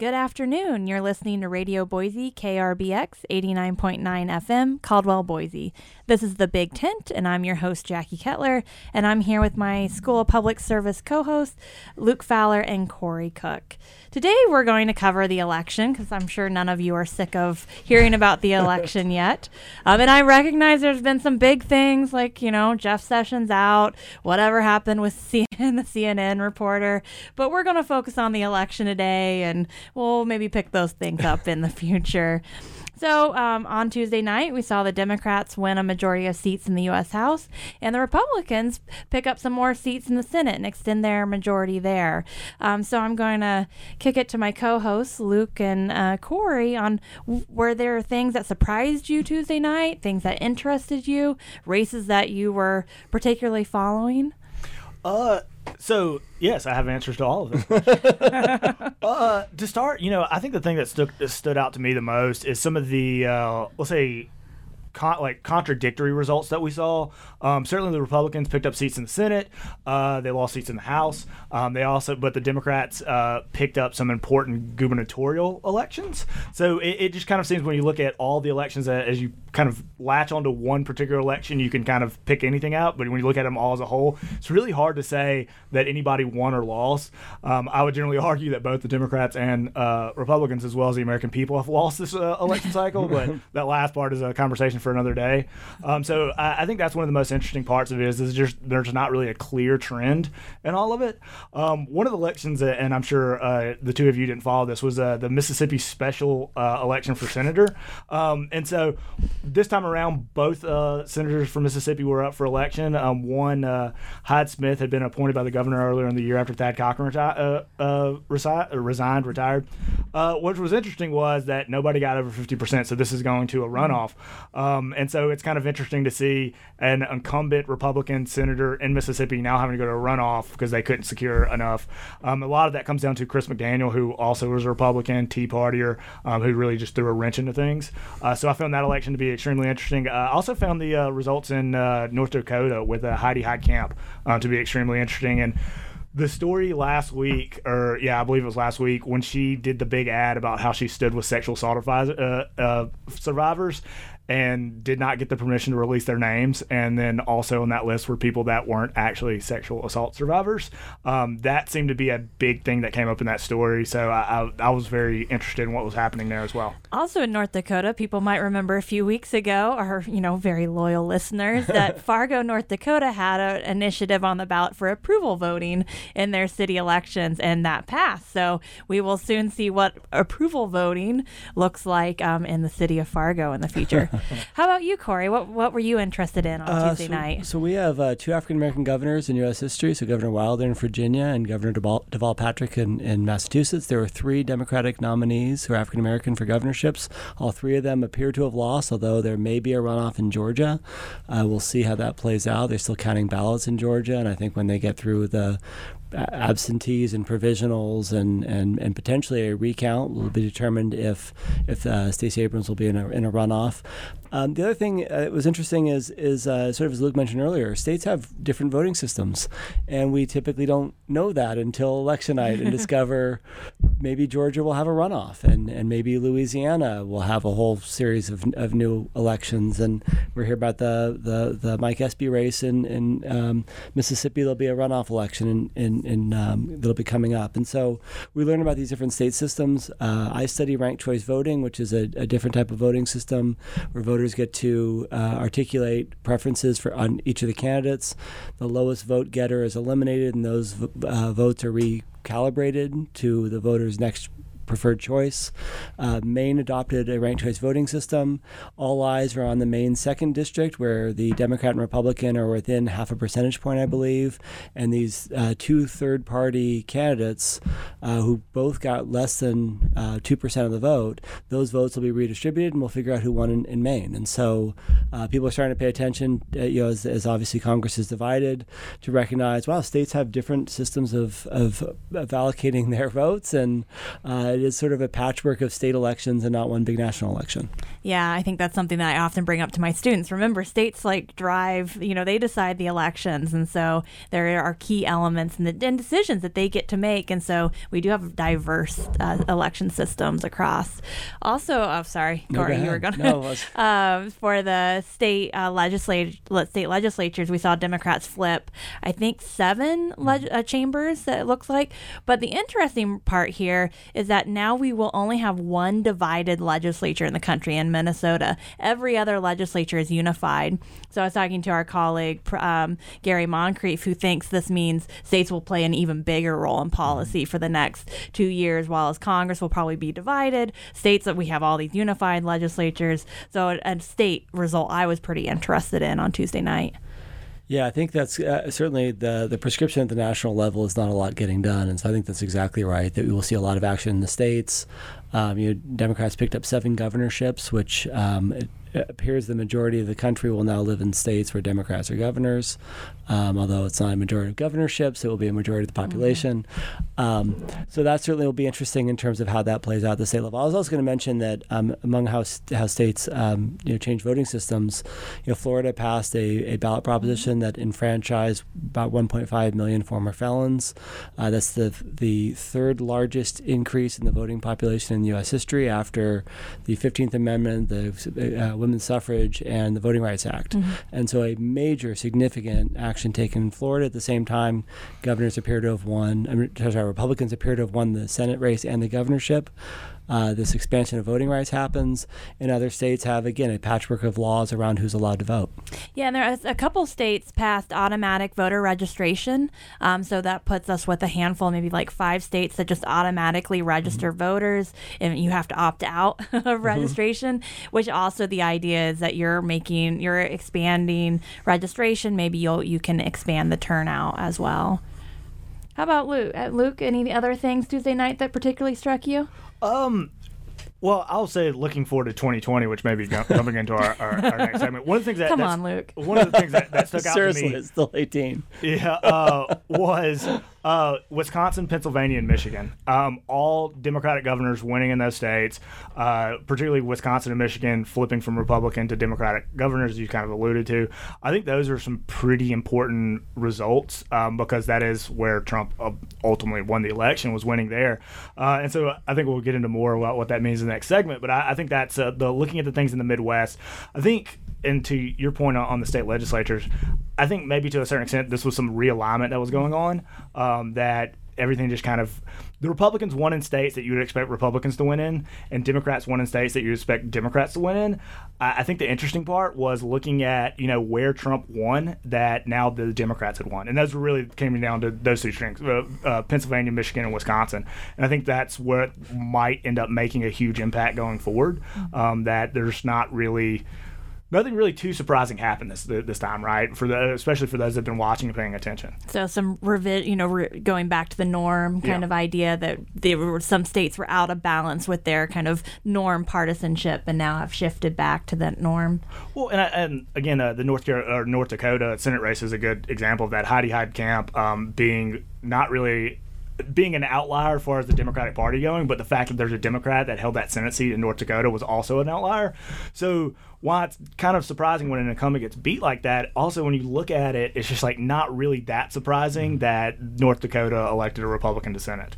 Good afternoon. You're listening to Radio Boise, KRBX 89.9 FM, Caldwell, Boise. This is The Big Tent, and I'm your host, Jaci Kettler, and I'm here with my School of Public Service co hosts, Luke Fowler and Corey Cook. Today, we're going to cover the election because I'm sure none of you are sick of hearing about the election yet. Um, and I recognize there's been some big things like, you know, Jeff Sessions out, whatever happened with CNN, the CNN reporter, but we're going to focus on the election today and we'll maybe pick those things up in the future. So um, on Tuesday night, we saw the Democrats win a majority of seats in the U.S. House, and the Republicans pick up some more seats in the Senate and extend their majority there. Um, so I'm going to kick it to my co-hosts Luke and uh, Corey on w- were there things that surprised you Tuesday night, things that interested you, races that you were particularly following. Uh, so yes, I have answers to all of them. uh, to start, you know, I think the thing that stood stood out to me the most is some of the uh, let's say con- like contradictory results that we saw. Um, certainly, the Republicans picked up seats in the Senate. Uh, they lost seats in the House. Um, they also, but the Democrats uh, picked up some important gubernatorial elections. So it, it, just kind of seems when you look at all the elections uh, as you kind of latch onto one particular election, you can kind of pick anything out. But when you look at them all as a whole, it's really hard to say that anybody won or lost. Um, I would generally argue that both the Democrats and uh, Republicans, as well as the American people, have lost this uh, election cycle. but that last part is a conversation for another day. Um, so I, I, think that's one of the most interesting parts of it is, is just there's not really a clear trend in all of it. Um, one of the elections, that, and I'm sure uh, the two of you didn't follow this, was uh, the Mississippi special uh, election for senator. Um, and so this time around, both uh, senators from Mississippi were up for election. Um, one, uh, Hyde Smith, had been appointed by the governor earlier in the year after Thad Cochran reti- uh, resi- resigned, retired. what was interesting was that nobody got over 50%, so this is going to a runoff. Um, and so it's kind of interesting to see an incumbent Republican senator in Mississippi now having to go to a runoff because they couldn't secure enough. Um, a lot of that comes down to Chris McDaniel, who also was a Republican, Tea Partier, um, who really just threw a wrench into things. Uh, so I found that election to be extremely interesting. Uh, I also found the uh, results in uh, North Dakota with uh, Heidi Heitkamp uh, to be extremely interesting. And the story last week, or yeah, I believe it was last week, when she did the big ad about how she stood with sexual assault uh, uh, survivors, and did not get the permission to release their names. And then also on that list were people that weren't actually sexual assault survivors. Um, that seemed to be a big thing that came up in that story. So I, I, I, was very interested in what was happening there as well. Also in North Dakota, people might remember a few weeks ago, our you know very loyal listeners, that Fargo, North Dakota had an initiative on the ballot for approval voting in their city elections, and that passed. So we will soon see what approval voting looks like um, in the city of Fargo in the future. How about you, Corey? What what were you interested in on uh, Tuesday so, night? So we have uh, two African American governors in U.S. history. So Governor Wilder in Virginia and Governor Deval, Deval Patrick in, in Massachusetts. There were three Democratic nominees who are African American for governorships. All three of them appear to have lost, although there may be a runoff in Georgia. Uh, we'll see how that plays out. They're still counting ballots in Georgia, and I think when they get through the absentees and provisionals and, and, and potentially a recount will be determined if if uh, Stacey Abrams will be in a, in a runoff. Um, the other thing uh, that was interesting is is uh, sort of as Luke mentioned earlier, states have different voting systems, and we typically don't know that until election night and discover maybe Georgia will have a runoff, and, and maybe Louisiana will have a whole series of, of new elections, and we're here about the the, the Mike Espy race in in um, Mississippi. There'll be a runoff election in, in, in um, that'll be coming up, and so we learn about these different state systems. Uh, I study ranked choice voting, which is a, a different type of voting system where voters voters get to uh, articulate preferences for on each of the candidates. The lowest vote getter is eliminated, and those uh, votes are recalibrated to the voter's next preferred choice. Uh, Maine adopted a ranked choice voting system. All eyes are on the Maine second district, where the Democrat and Republican are within half a percentage point, I believe. And these uh, two third party candidates, uh, who both got less than uh, 2% of the vote, those votes will be redistributed and we'll figure out who won in, in Maine. And so uh, people are starting to pay attention, uh, you know, as, as, obviously Congress is divided, to recognize, wow, states have different systems of, of, of allocating their votes. And it is sort of a patchwork of state elections and not one big national election. Yeah, I think that's something that I often bring up to my students. Remember, states like drive, you know, they decide the elections. And so there are key elements and, the, and decisions that they get to make. And so we do have diverse uh, election systems across. Also, oh, sorry, No, Corey, you were going to. No, um, for the state uh, legislature, state legislatures, we saw Democrats flip, I think, seven leg- uh, chambers. That it looks like. But the interesting part here is that now we will only have one divided legislature in the country in Minnesota. Every other legislature is unified. So I was talking to our colleague um, Gary Moncrief, who thinks this means states will play an even bigger role in policy for the next two years, while as Congress will probably be divided. States that we have all these unified legislatures. So a, a state result I was pretty interested in on Tuesday night. Yeah, I think that's uh, certainly the the prescription at the national level is not a lot getting done, and so I think that's exactly right. That we will see a lot of action in the states. Um, you know, Democrats picked up seven governorships, which um, appears the majority of the country will now live in states where Democrats are governors. Um, although it's not a majority of governorships, it will be a majority of the population. Um, so that certainly will be interesting in terms of how that plays out at the state level. I was also going to mention that um, among how, how states um, you know change voting systems, you know, Florida passed a, a ballot proposition that enfranchised about 1.5 million former felons. Uh, that's the the third largest increase in the voting population in U.S. history after the 15th Amendment, the uh, women's suffrage, and the Voting Rights Act. And so a major, significant action taken in Florida. At the same time, governors appear to have won. I mean, sorry, Republicans appear to have won the Senate race and the governorship. Uh, this expansion of voting rights happens. And other states have, again, a patchwork of laws around who's allowed to vote. Yeah, and there are a couple states passed automatic voter registration. Um, so that puts us with a handful, maybe like five states that just automatically register voters, and you have to opt out of registration. Which also the idea is that you're making, you're expanding registration. Maybe you'll you can expand the turnout as well. How about Luke? Uh, Luke, any other things Tuesday night that particularly struck you? Um, well, I'll say looking forward to 2020, which may be gu- jumping into our, our, our next segment. One of the things that Come on, Luke. One of the things that, that stuck out to Seriously, me it's still 18. yeah, uh, was uh, Wisconsin, Pennsylvania, and Michigan. Um, all Democratic governors winning in those states, uh, particularly Wisconsin and Michigan flipping from Republican to Democratic governors, you kind of alluded to. I think those are some pretty important results um, because that is where Trump uh, ultimately won the election, was winning there. Uh, and so I think we'll get into more about what that means in the next segment. But I, I think that's uh, the looking at the things in the Midwest. I think and to your point on, the state legislatures, I think maybe to a certain extent this was some realignment that was going on. Um, that everything just kind of the Republicans won in states that you would expect Republicans to win in, and Democrats won in states that you expect Democrats to win in. I, I think the interesting part was looking at you know where Trump won that now the Democrats had won, and those really came down to those two strings: uh, uh, Pennsylvania, Michigan, and Wisconsin. And I think that's what might end up making a huge impact going forward. Um, that there's not really nothing really too surprising happened this this time, right? For the especially for those that've been watching and paying attention. So some revi- you know, re- going back to the norm kind Yeah. of idea that there were some states were out of balance with their kind of norm partisanship, and now have shifted back to that norm. Well, and, I, and again, uh, the North Car- or North Dakota Senate race is a good example of that. Heidi Heitkamp um, being not really being an outlier as far as the Democratic Party going, but the fact that there's a Democrat that held that Senate seat in North Dakota was also an outlier. So while it's kind of surprising when an incumbent gets beat like that, also when you look at it, it's just like not really that surprising that North Dakota elected a Republican to Senate.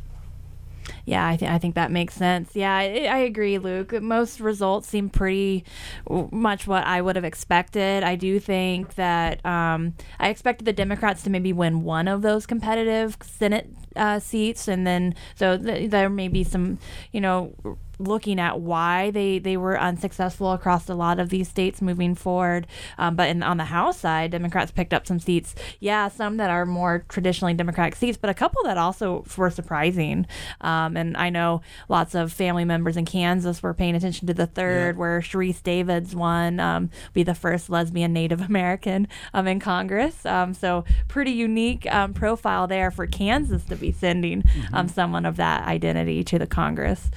Yeah, I, th- I think that makes sense. Yeah, I, I agree, Luke. Most results seem pretty w- much what I would have expected. I do think that um, I expected the Democrats to maybe win one of those competitive Senate uh, seats, and then so th- there may be some, you know, looking at why they, they were unsuccessful across a lot of these states moving forward. Um, but in, on the House side, Democrats picked up some seats. Yeah, some that are more traditionally Democratic seats, but a couple that also were surprising. Um, and I know lots of family members in Kansas were paying attention to the third, where Sharice Davids won, um, be the first lesbian Native American um, in Congress. Um, so pretty unique um, profile there for Kansas to be sending um, someone of that identity to the Congress.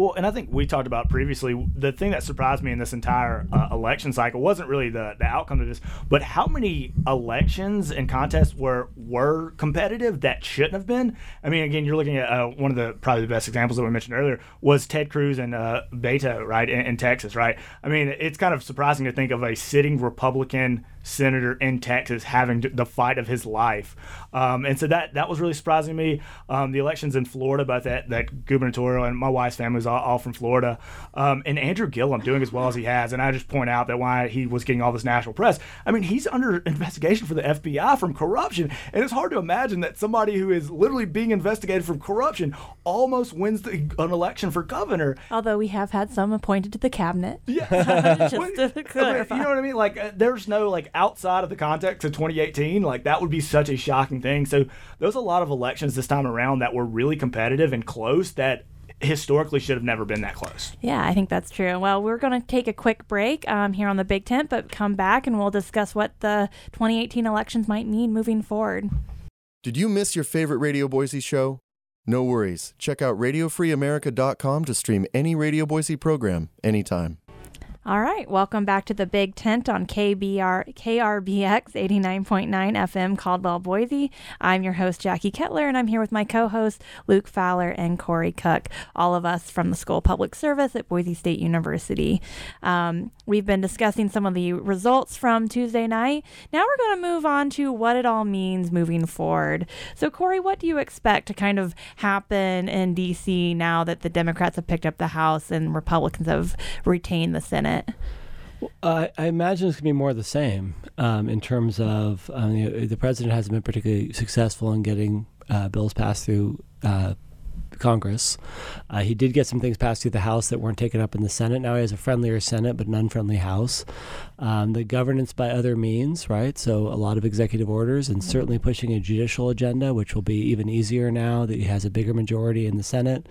Well, and I think we talked about previously the thing that surprised me in this entire uh, election cycle wasn't really the, the outcome of this, but how many elections and contests were were competitive that shouldn't have been. I mean, again, you're looking at uh, one of the probably the best examples that we mentioned earlier was Ted Cruz and uh, Beto, right, in, in Texas, right. I mean, it's kind of surprising to think of a sitting Republican senator in Texas having the fight of his life. Um, and so that that was really surprising to me. Um, the elections in Florida, both that, that gubernatorial and my wife's family is all, all from Florida. Um, and Andrew Gillum doing as well as he has. And I just point out that why he was getting all this national press. I mean, he's under investigation for the FBI from corruption. And it's hard to imagine that somebody who is literally being investigated from corruption almost wins the, an election for governor. Although we have had some appointed to the cabinet. Yeah. Just to I mean, you know what I mean? Like, uh, there's no like outside of the context of 2018. Like, that would be such a shocking thing. So there's a lot of elections this time around that were really competitive and close that historically should have never been that close. Yeah, I think that's true. Well, we're going to take a quick break um, here on the Big Tent, but come back and we'll discuss what the 2018 elections might mean moving forward. Did you miss your favorite Radio Boise show? No worries. Check out RadioFreeAmerica.com to stream any Radio Boise program anytime. All right, welcome back to the Big Tent on KBR KRBX 89.9 FM Caldwell Boise. I'm your host Jaci Kettler and I'm here with my co-hosts Luke Fowler and Corey Cook, all of us from the School of Public Service at Boise State University. Um, we've been discussing some of the results from Tuesday night. Now we're going to move on to what it all means moving forward. So Corey, what do you expect to kind of happen in DC now that the Democrats have picked up the House and Republicans have retained the Senate? Uh, I imagine it's going to be more of the same um, in terms of um, you know, the president hasn't been particularly successful in getting uh, bills passed through uh, Congress. Uh, he did get some things passed through the House that weren't taken up in the Senate. Now he has a friendlier Senate, but an unfriendly House. Um, the governance by other means, right? So a lot of executive orders, and certainly pushing a judicial agenda, which will be even easier now that he has a bigger majority in the Senate.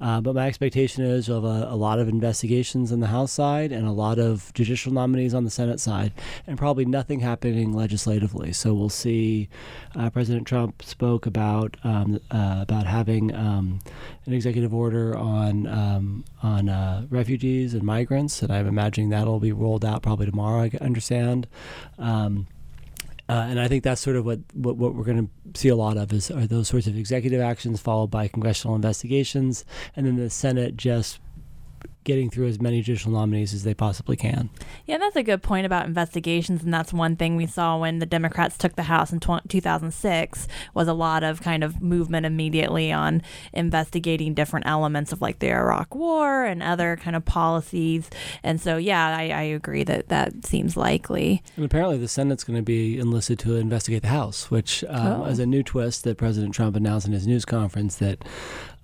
Uh, but my expectation is of a, a lot of investigations on the House side and a lot of judicial nominees on the Senate side, and probably nothing happening legislatively. So we'll see. Uh, President Trump spoke about um, uh, about having um, an executive order on um, on uh, refugees and migrants, and I'm imagining that'll be rolled out probably tomorrow. I understand. Um, uh, and I think that's sort of what, what, what we're going to see a lot of is are those sorts of executive actions followed by congressional investigations, and then the Senate just getting through as many judicial nominees as they possibly can. Yeah, that's a good point about investigations, and that's one thing we saw when the Democrats took the House in tw- 2006 was a lot of kind of movement immediately on investigating different elements of like the Iraq War and other kind of policies. And so, yeah, I, I agree that that seems likely. And apparently, the Senate's going to be enlisted to investigate the House, which um, Oh. is a new twist that President Trump announced in his news conference. That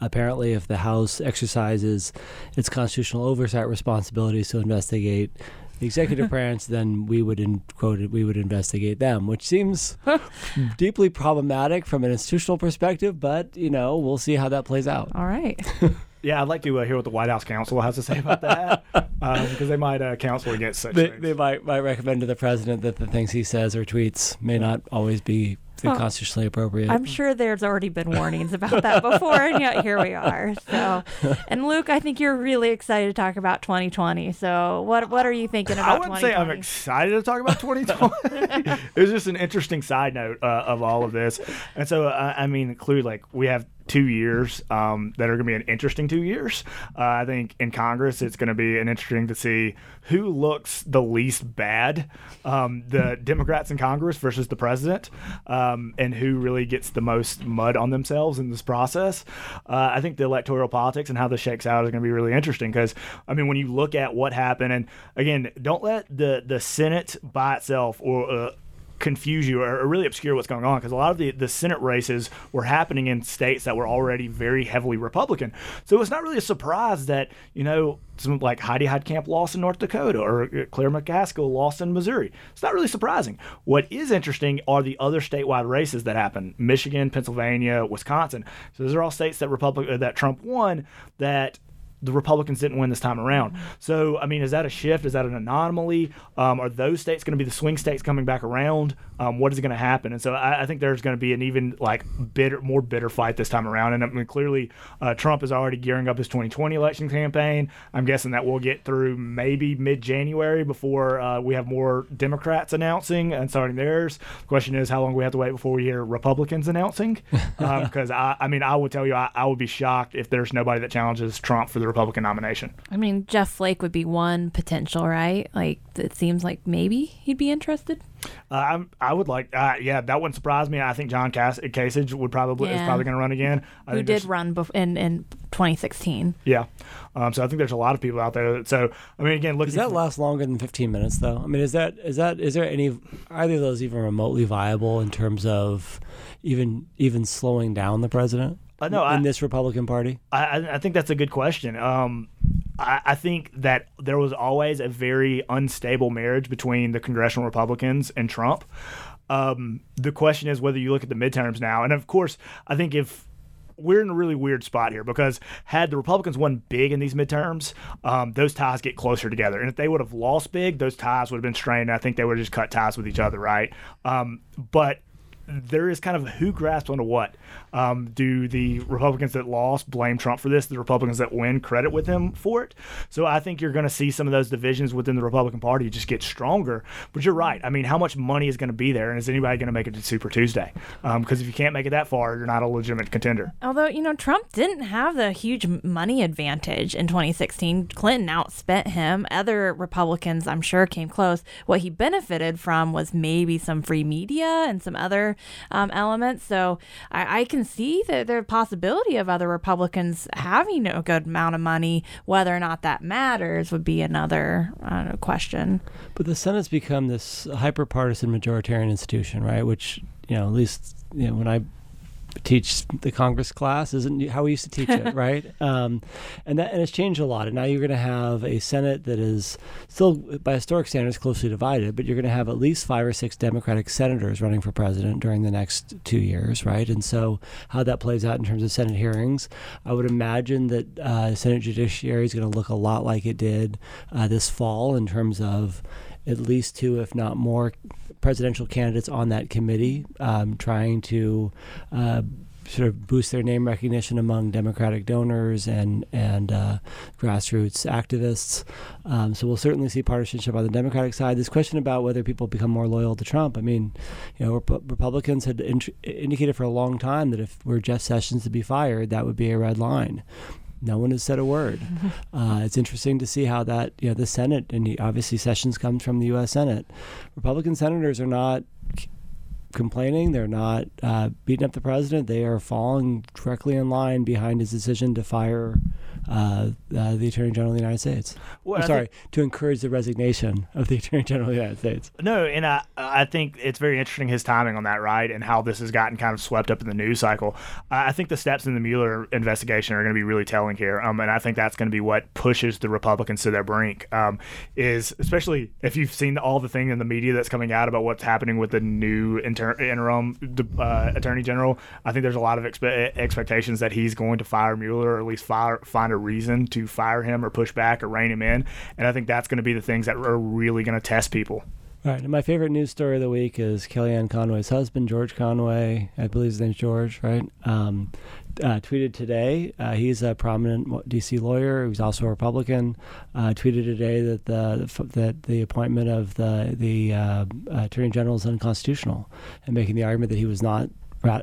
apparently, if the House exercises its constitutional oversight responsibilities to investigate the executive branch, then we would in, quote we would investigate them, which seems deeply problematic from an institutional perspective. But you know, we'll see how that plays out. All right. Yeah, I'd like to uh, hear what the White House counsel has to say about that because they might uh, counsel against such They, things. they might might recommend to the president that the things he says or tweets may not always be Well, constitutionally appropriate. I'm sure there's already been warnings about that before, and yet here we are. So, and Luke, I think you're really excited to talk about 2020. So, what what are you thinking about I wouldn't say I'm excited to talk about 2020. it was just an interesting side note uh, of all of this. And so, uh, I mean, clearly, like, we have two years um, that are going to be an interesting two years. Uh, I think in Congress, it's going to be an interesting to see who looks the least bad um, the Democrats in Congress versus the president, um, and who really gets the most mud on themselves in this process. Uh, I think the electoral politics and how this shakes out is going to be really interesting because, I mean, when you look at what happened, and again, don't let the, the Senate by itself or uh, confuse you or, really obscure what's going on because a lot of the, the Senate races were happening in states that were already very heavily Republican. So it's not really a surprise that, you know, some like Heidi Heitkamp lost in North Dakota or uh, Claire McCaskill lost in Missouri. It's not really surprising. What is interesting are the other statewide races that happen Michigan, Pennsylvania, Wisconsin. So those are all states that Republic uh, that Trump won that the Republicans didn't win this time around. So, I mean, is that a shift? Is that an anomaly? Um, are those states going to be the swing states coming back around? Um, what is going to happen? And so, I, I think there's going to be an even like bitter, more bitter fight this time around. And I mean, clearly, uh, Trump is already gearing up his 2020 election campaign. I'm guessing that we'll get through maybe mid-January before uh, we have more Democrats announcing and starting theirs. The question is, how long we have to wait before we hear Republicans announcing? Because I, I mean, I would tell you, I, I would be shocked if there's nobody that challenges Trump for the Republican nomination. I mean, Jeff Flake would be one potential, right? Like, it seems like maybe he'd be interested. Uh, I'm, I would like, uh, yeah, that wouldn't surprise me. I think John Cass- Kasich would probably is probably going to run again. I Who did run bef- in, in 2016. Yeah. Um, so I think there's a lot of people out there. That, so I mean, again, looking Does that last longer than 15 minutes, though? I mean, is that is that is there any either of those even remotely viable in terms of even even slowing down the president? Uh, no, in I- this Republican Party. I, I- I think that's a good question. Um, I, I think that there was always a very unstable marriage between the congressional Republicans and Trump. Um, the question is whether you look at the midterms now, and of course, I think if we're in a really weird spot here because had the Republicans won big in these midterms, um, those ties get closer together. And if they would have lost big, those ties would have been strained. I think they would have just cut ties with each other, right? Um, but there is kind of who grasps onto what. Um, do the Republicans that lost blame Trump for this? The Republicans that win credit with him for it? So I think you're going to see some of those divisions within the Republican Party just get stronger. But you're right. I mean, how much money is going to be there, and is anybody going to make it to Super Tuesday? Because if you can't make it that far, you're not a legitimate contender. Although, you know, Trump didn't have the huge money advantage in 2016. Clinton outspent him. Other Republicans, I'm sure, came close. What he benefited from was maybe some free media and some other um, elements. So I, I can see that the possibility of other Republicans having a good amount of money. Whether or not that matters would be another uh, question. But the Senate's become this hyper-partisan majoritarian institution, right? Which you know, at least you know, when I teach the Congress class, isn't how we used to teach it, right? Um, and that and it's changed a lot. And now you're going to have a Senate that is still, by historic standards, closely divided. But you're going to have at least five or six Democratic senators running for president during the next two years, right? And so how that plays out in terms of Senate hearings, I would imagine that uh, Senate Judiciary is going to look a lot like it did uh, this fall in terms of at least two, if not more, presidential candidates on that committee, um, trying to uh, sort of boost their name recognition among Democratic donors and and uh, grassroots activists. Um, so we'll certainly see partisanship on the Democratic side. This question about whether people become more loyal to Trump. I mean, you know, Rep- Republicans had indicated for a long time that if were Jeff Sessions to be fired, that would be a red line. No one has said a word. Uh, it's interesting to see how that, you know, the Senate, and obviously Sessions comes from the U.S. Senate. Republican senators are not complaining. They're not uh, beating up the president. They are falling directly in line behind his decision to fire uh, uh, the Attorney General of the United States. Well, I'm sorry, think- to encourage the resignation of the Attorney General of the United States. No, and I I think it's very interesting his timing on that, right, and how this has gotten kind of swept up in the news cycle. I think the steps in the Mueller investigation are going to be really telling here, um, and I think that's going to be what pushes the Republicans to their brink. Um, is especially if you've seen all the thing in the media that's coming out about what's happening with the new inter- interim uh, Attorney General. I think there's a lot of expe- expectations that he's going to fire Mueller, or at least fire, find a reason to fire him or push back or rein him in, and I think that's going to be the things that are really going to test people. All right, my favorite news story of the week is Kellyanne Conway's husband, George Conway. I believe his name's George, right? Um, uh, tweeted today. Uh, he's a prominent D.C. lawyer. He's also a Republican. Uh, tweeted today that the that the appointment of the the uh, Attorney General is unconstitutional, and making the argument that he was not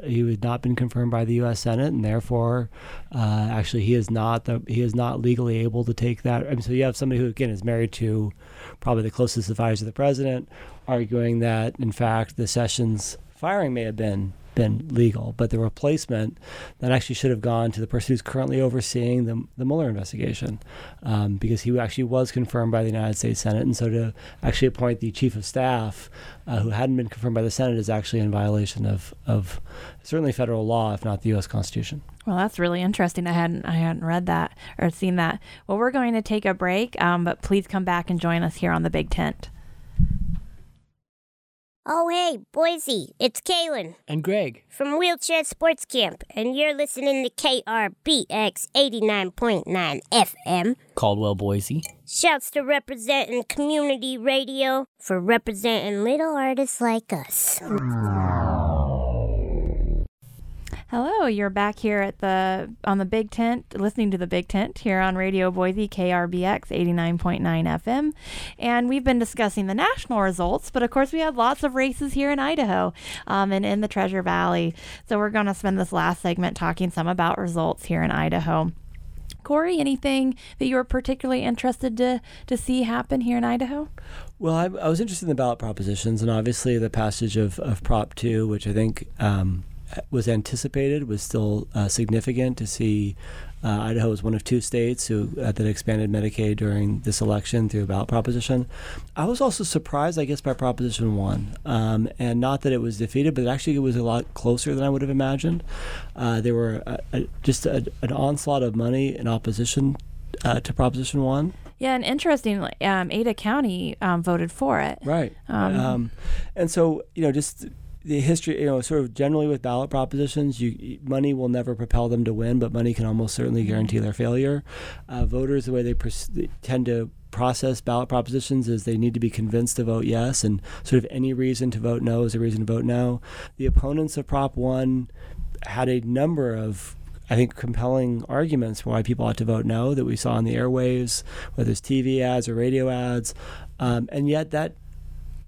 he had not been confirmed by the U.S. Senate, and therefore, uh, actually, he is not the he is not legally able to take that. I mean, so you have somebody who again is married to probably the closest advisor to the president, arguing that in fact the Sessions firing may have been been legal, but the replacement that actually should have gone to the person who's currently overseeing the, the Mueller investigation, um, because he actually was confirmed by the United States Senate, and so to actually appoint the chief of staff uh, who hadn't been confirmed by the Senate is actually in violation of of certainly federal law, if not the U.S. Constitution. Well, that's really interesting. I hadn't I hadn't read that or seen that. Well, we're going to take a break, um, but please come back and join us here on the Big Tent. Oh, hey, Boise, it's Kalyn And Greg. from Wheelchair Sports Camp, and you're listening to KRBX 89.9 FM. Caldwell, Boise. Shouts to representing community radio for representing little artists like us. Hello, you're back here at the on the Big Tent, listening to the Big Tent here on Radio Boise KRBX 89.9 FM, and we've been discussing the national results. But of course, we had lots of races here in Idaho, um, and in the Treasure Valley. So we're going to spend this last segment talking some about results here in Idaho. Corey, anything that you were particularly interested to to see happen here in Idaho? Well, I, I was interested in the ballot propositions, and obviously the passage of, of Prop 2, which I think um, was anticipated, was still uh, significant to see. Uh, Idaho was one of two states who uh, that expanded Medicaid during this election through a ballot proposition. I was also surprised, I guess, by Proposition 1. Um, and not that it was defeated, but actually it was a lot closer than I would have imagined. Uh, there were a, a, just a, an onslaught of money in opposition uh, to Proposition 1. Yeah, and interestingly, um, Ada County um, voted for it. Right. Um, Um, and so, you know, just the history, you know, sort of generally with ballot propositions, you money will never propel them to win, but money can almost certainly guarantee their failure. Uh, voters, the way they, pers- they tend to process ballot propositions is they need to be convinced to vote yes, and sort of any reason to vote no is a reason to vote no. The opponents of Prop 1 had a number of I think compelling arguments for why people ought to vote no that we saw on the airwaves, whether it's TV ads or radio ads, um, and yet that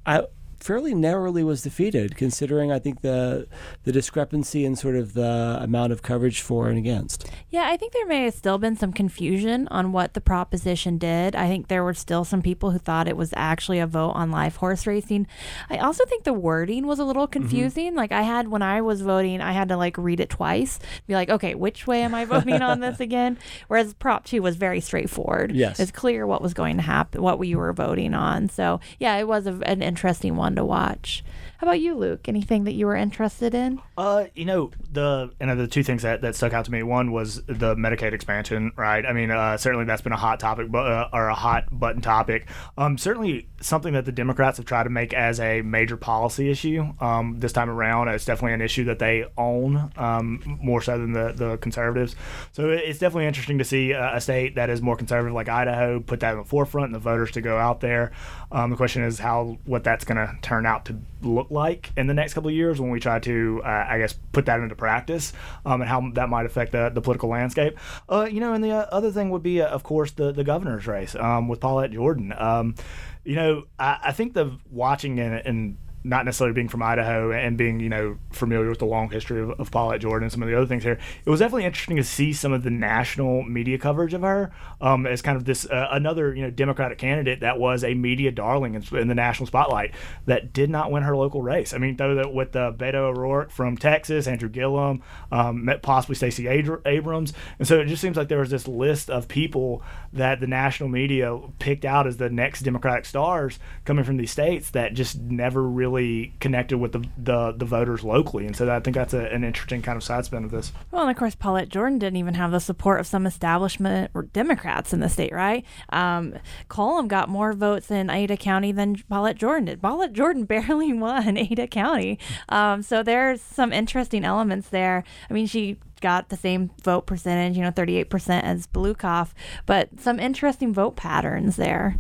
I fairly narrowly was defeated, considering I think the the discrepancy in sort of the amount of coverage for and against. Yeah, I think there may have still been some confusion on what the proposition did. I think there were still some people who thought it was actually a vote on live horse racing. I also think the wording was a little Mm-hmm. confusing. Like I had when I was voting, I had to like read it twice, be like, okay, which way am I voting on this again? Whereas Prop Two was very straightforward. Yes. it's clear what was going to happen, what we were voting on. So yeah, it was a, an interesting one to watch. How about you, Luke? Anything that you were interested in? Uh, you know the and the two things that, that stuck out to me. One was the Medicaid expansion, right? I mean, uh, certainly that's been a hot topic, but uh, or a hot button topic. Um, certainly something that the Democrats have tried to make as a major policy issue. Um, this time around, it's definitely an issue that they own um, more so than the the conservatives. So it's definitely interesting to see a state that is more conservative like Idaho put that in the forefront and the voters to go out there. Um, the question is how what that's going to turn out to look like in the next couple of years when we try to, uh, I guess, put that into practice um, and how that might affect the, the political landscape. Uh, you know, and the uh, other thing would be, uh, of course, the, the governor's race um, with Paulette Jordan. Um, you know, I, I think the watching and, and not necessarily being from Idaho and being, you know, familiar with the long history of, of Paulette Jordan and some of the other things here, it was definitely interesting to see some of the national media coverage of her um, as kind of this uh, another, you know, Democratic candidate that was a media darling in, in the national spotlight that did not win her local race. I mean, though that with uh, Beto O'Rourke from Texas, Andrew Gillum, um, possibly Stacey Abrams, and so it just seems like there was this list of people that the national media picked out as the next Democratic stars coming from these states that just never really connected with the the, the voters locally, and so I think that's a, an interesting kind of side spin of this. Well, and of course, Paulette Jordan didn't even have the support of some establishment or Democrats in the state, right? Um, Collum got more votes in Ada County than Paulette Jordan did. Paulette Jordan barely won Ada County. Um, so there's some interesting elements there. I mean, she got the same vote percentage, you know, 38% as Balukoff, but some interesting vote patterns there.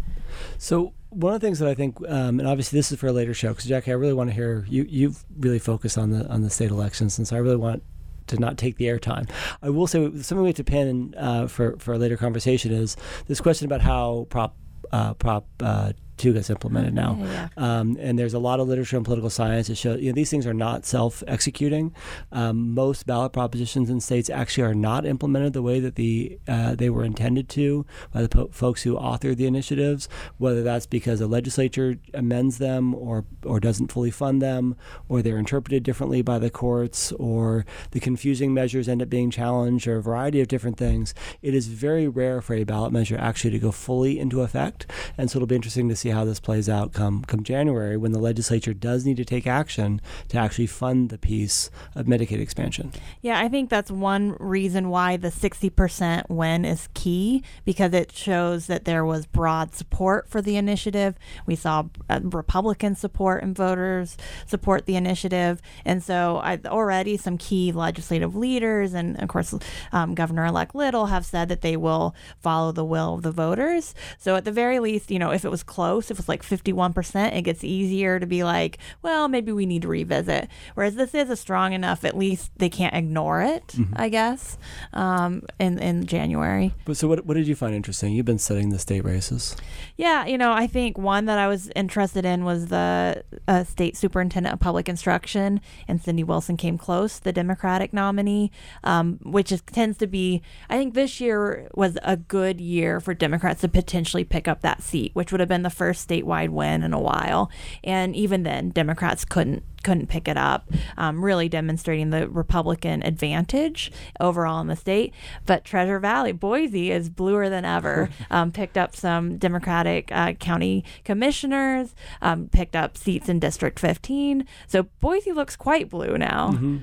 So one of the things that I think, um, and obviously this is for a later show, because Jaci, I really want to hear you. You've really focused on the on the state elections, and so I really want to not take the airtime. I will say something we have to pin uh, for for a later conversation is this question about how prop uh, prop. Uh, Two gets implemented now, Yeah, um, and there's a lot of literature in political science that show you know these things are not self-executing. Um, most ballot propositions in states actually are not implemented the way that the uh, they were intended to by the po- folks who authored the initiatives. Whether that's because the legislature amends them or or doesn't fully fund them, or they're interpreted differently by the courts, or the confusing measures end up being challenged, or a variety of different things. It is very rare for a ballot measure actually to go fully into effect, and so it'll be interesting to see see how this plays out come come January when the legislature does need to take action to actually fund the piece of Medicaid expansion. Yeah, I think that's one reason why the 60% win is key because it shows that there was broad support for the initiative. We saw uh, Republican support and voters support the initiative. And so I, already some key legislative leaders and, of course, um, Governor elect Little have said that they will follow the will of the voters. So at the very least, you know, if it was close, if it was like 51%, it gets easier to be like, well, maybe we need to revisit. Whereas this is a strong enough, at least they can't ignore it, mm-hmm. I guess, um, in, in January. But so what, what did you find interesting? You've been studying the state races. Yeah, you know, I think one that I was interested in was the uh, state superintendent of public instruction, and Cindy Wilson came close, the Democratic nominee, um, which is, tends to be, I think this year was a good year for Democrats to potentially pick up that seat, which would have been the first statewide win in a while. And even then, Democrats couldn't couldn't pick it up, um, really demonstrating the Republican advantage overall in the state. But Treasure Valley, Boise is bluer than ever. um, picked up some Democratic uh, county commissioners, um, picked up seats in District 15. So Boise looks quite blue now. Mm-hmm.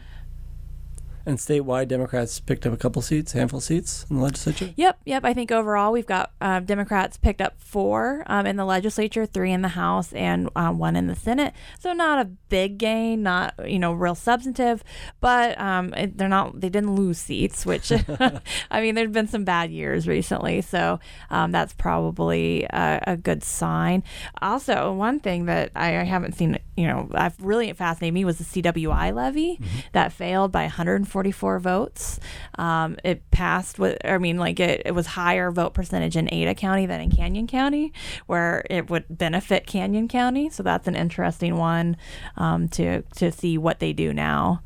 And statewide, Democrats picked up a couple seats, handful of seats in the legislature. Yep, yep. I think overall we've got uh, Democrats picked up four um, in the legislature, three in the House, and uh, one in the Senate. So not a big gain, not you know real substantive, but um, they're not. They didn't lose seats, which I mean, there's been some bad years recently, so um, that's probably a, a, good sign. Also, one thing that I, I, haven't seen, you know, I've really fascinated me was the CWI levy mm-hmm. that failed by 140 44 votes. Um, it passed with, I mean, like it, it was higher vote percentage in Ada County than in Canyon County, where it would benefit Canyon County. So that's an interesting one um, to to see what they do now.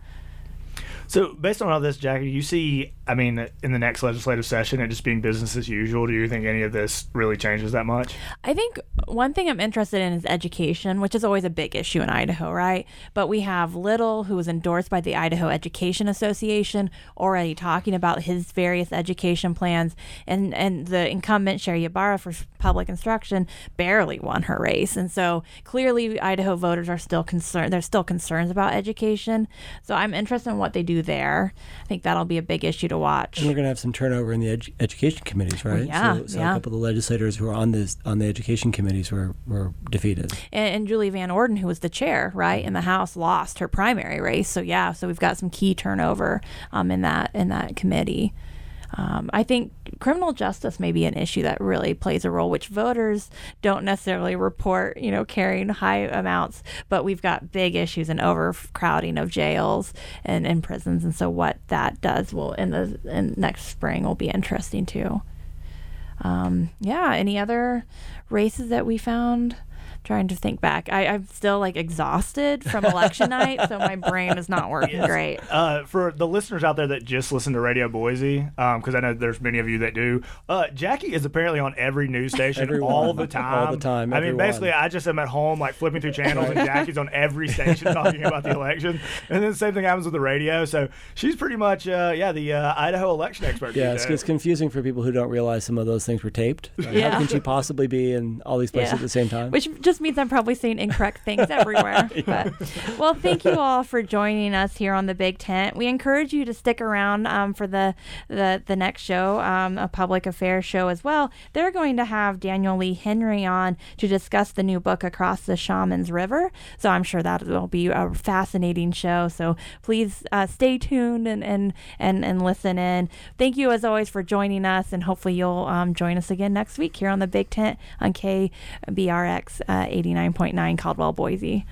So, based on all this, Jaci, do you see, I mean, in the next legislative session, it just being business as usual? Do you think any of this really changes that much? I think one thing I'm interested in is education, which is always a big issue in Idaho, right? But we have Little, who was endorsed by the Idaho Education Association, already talking about his various education plans, and and the incumbent Sherri Ybarra for public instruction barely won her race, and so clearly Idaho voters are still concerned. There's still concerns about education, so I'm interested in what they do there. I think that'll be a big issue to watch. And we're going to have some turnover in the edu- education committees, right? yeah, so, so yeah. a couple of the legislators who are on this on the education committees were were defeated. And, and Julie Van Orden, who was the chair, right in the House, lost her primary race. So yeah, so we've got some key turnover um, in that in that committee. Um, I think criminal justice may be an issue that really plays a role, which voters don't necessarily report, you know, carrying high amounts, but we've got big issues in overcrowding of jails and, and prisons. And so what that does will in the in next spring will be interesting too. Um, yeah, any other races that we found? Trying to think back. I, I'm still like exhausted from election night, so my brain is not working yes. great. Uh, for the listeners out there that just listen to Radio Boise, because um, I know there's many of you that do, uh, Jaci is apparently on every news station all the time. All the time. I mean, basically, I just am at home like flipping through channels, and Jaci's on every station talking about the election. And then the same thing happens with the radio. So she's pretty much, uh, yeah, the uh, Idaho election expert. Yeah, it's, it's, confusing for people who don't realize some of those things were taped. yeah. How can she possibly be in all these places yeah. at the same time? Which just means I'm probably saying incorrect things everywhere. yeah. But well, thank you all for joining us here on the Big Tent. We encourage you to stick around um, for the the the next show, um, a public affairs show as well. They're going to have Daniel Lee Henry on to discuss the new book Across the Shaman's River. So I'm sure that will be a fascinating show. So please uh, stay tuned and, and and and listen in. Thank you as always for joining us, and hopefully you'll um, join us again next week here on the Big Tent on KBRX uh, 89.9 Caldwell Boise.